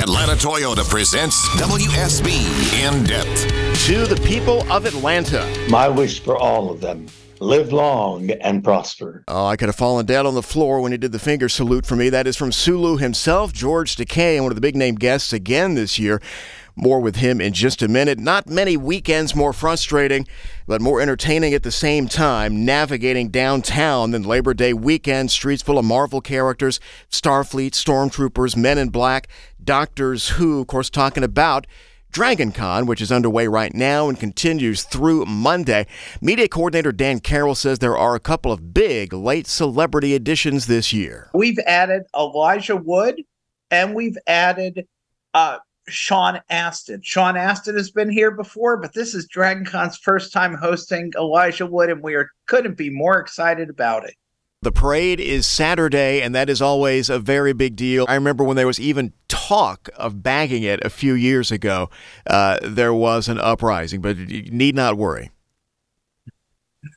Atlanta Toyota presents WSB In Depth. To the people of Atlanta. My wish for all of them live long and prosper. Oh, I could have fallen dead on the floor when he did the finger salute for me. That is from Sulu himself, George Takei, and one of the big name guests again this year. More with him in just a minute. Not many weekends more frustrating, but more entertaining at the same time. Navigating downtown than Labor Day weekend, streets full of Marvel characters, Starfleet, Stormtroopers, Men in Black, Doctors Who, of course, talking about Dragon Con, which is underway right now and continues through Monday. Media coordinator Dan Carroll says there are a couple of big late celebrity additions this year. We've added Elijah Wood and we've added uh, Sean Astin. Sean Astin has been here before, but this is Dragon Con's first time hosting Elijah Wood, and we are, couldn't be more excited about it. The parade is Saturday, and that is always a very big deal. I remember when there was even talk of bagging it a few years ago, uh, there was an uprising, but you need not worry.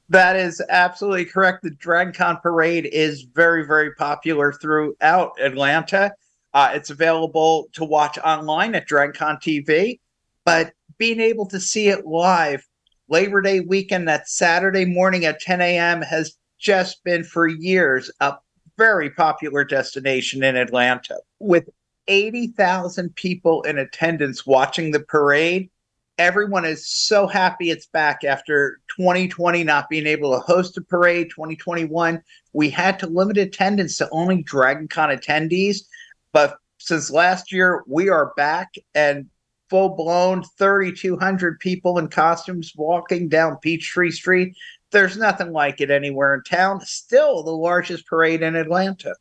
That is absolutely correct. The DragonCon parade is very, very popular throughout Atlanta. Uh, it's available to watch online at DragonCon TV, but being able to see it live Labor Day weekend, that Saturday morning at 10 a.m., has just been for years a very popular destination in Atlanta. With 80,000 people in attendance watching the parade, everyone is so happy it's back after 2020 not being able to host a parade. 2021, we had to limit attendance to only DragonCon attendees. But since last year, we are back and full blown 3,200 people in costumes walking down Peachtree Street. There's nothing like it anywhere in town. Still the largest parade in Atlanta.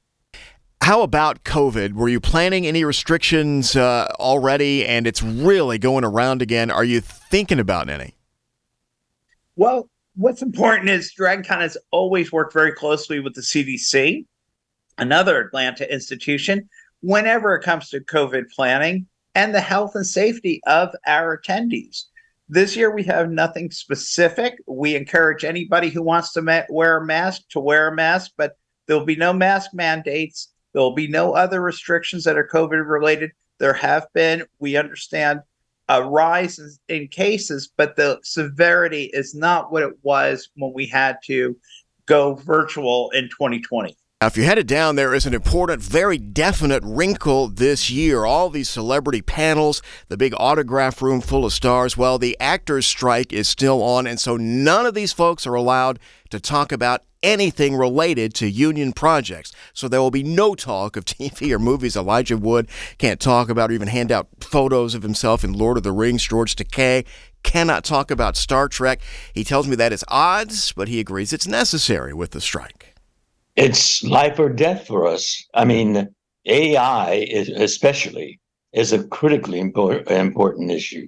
How about COVID? Were you planning any restrictions uh, already and it's really going around again? Are you thinking about any? Well, what's important is DragonCon has always worked very closely with the CDC, another Atlanta institution, whenever it comes to COVID planning and the health and safety of our attendees. This year, we have nothing specific. We encourage anybody who wants to ma- wear a mask to wear a mask, but there'll be no mask mandates. There'll be no other restrictions that are COVID related. There have been, we understand, uh, a rise in, in cases, but the severity is not what it was when we had to go virtual in 2020. Now, if you headed down, there is an important, very definite wrinkle this year. All these celebrity panels, the big autograph room full of stars. Well, the actors' strike is still on, and so none of these folks are allowed to talk about anything related to union projects. So there will be no talk of TV or movies. Elijah Wood can't talk about or even hand out photos of himself in Lord of the Rings. George Takei cannot talk about Star Trek. He tells me that is odds, but he agrees it's necessary with the strike it's life or death for us. I mean, AI is especially is a critically important important issue,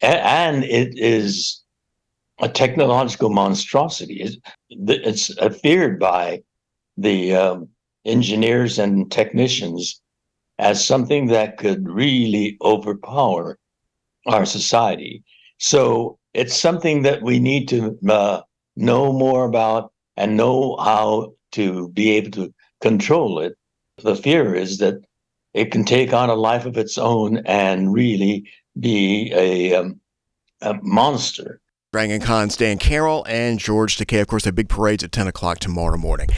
and it is a technological monstrosity. It's feared by the um, engineers and technicians as something that could really overpower our society. So it's something that we need to uh, know more about and know how to be able to control it. The fear is that it can take on a life of its own and really be a, um, a monster. Dragon Con, Dan Carroll and George Takei. Of course, their big parades at 10 o'clock tomorrow morning.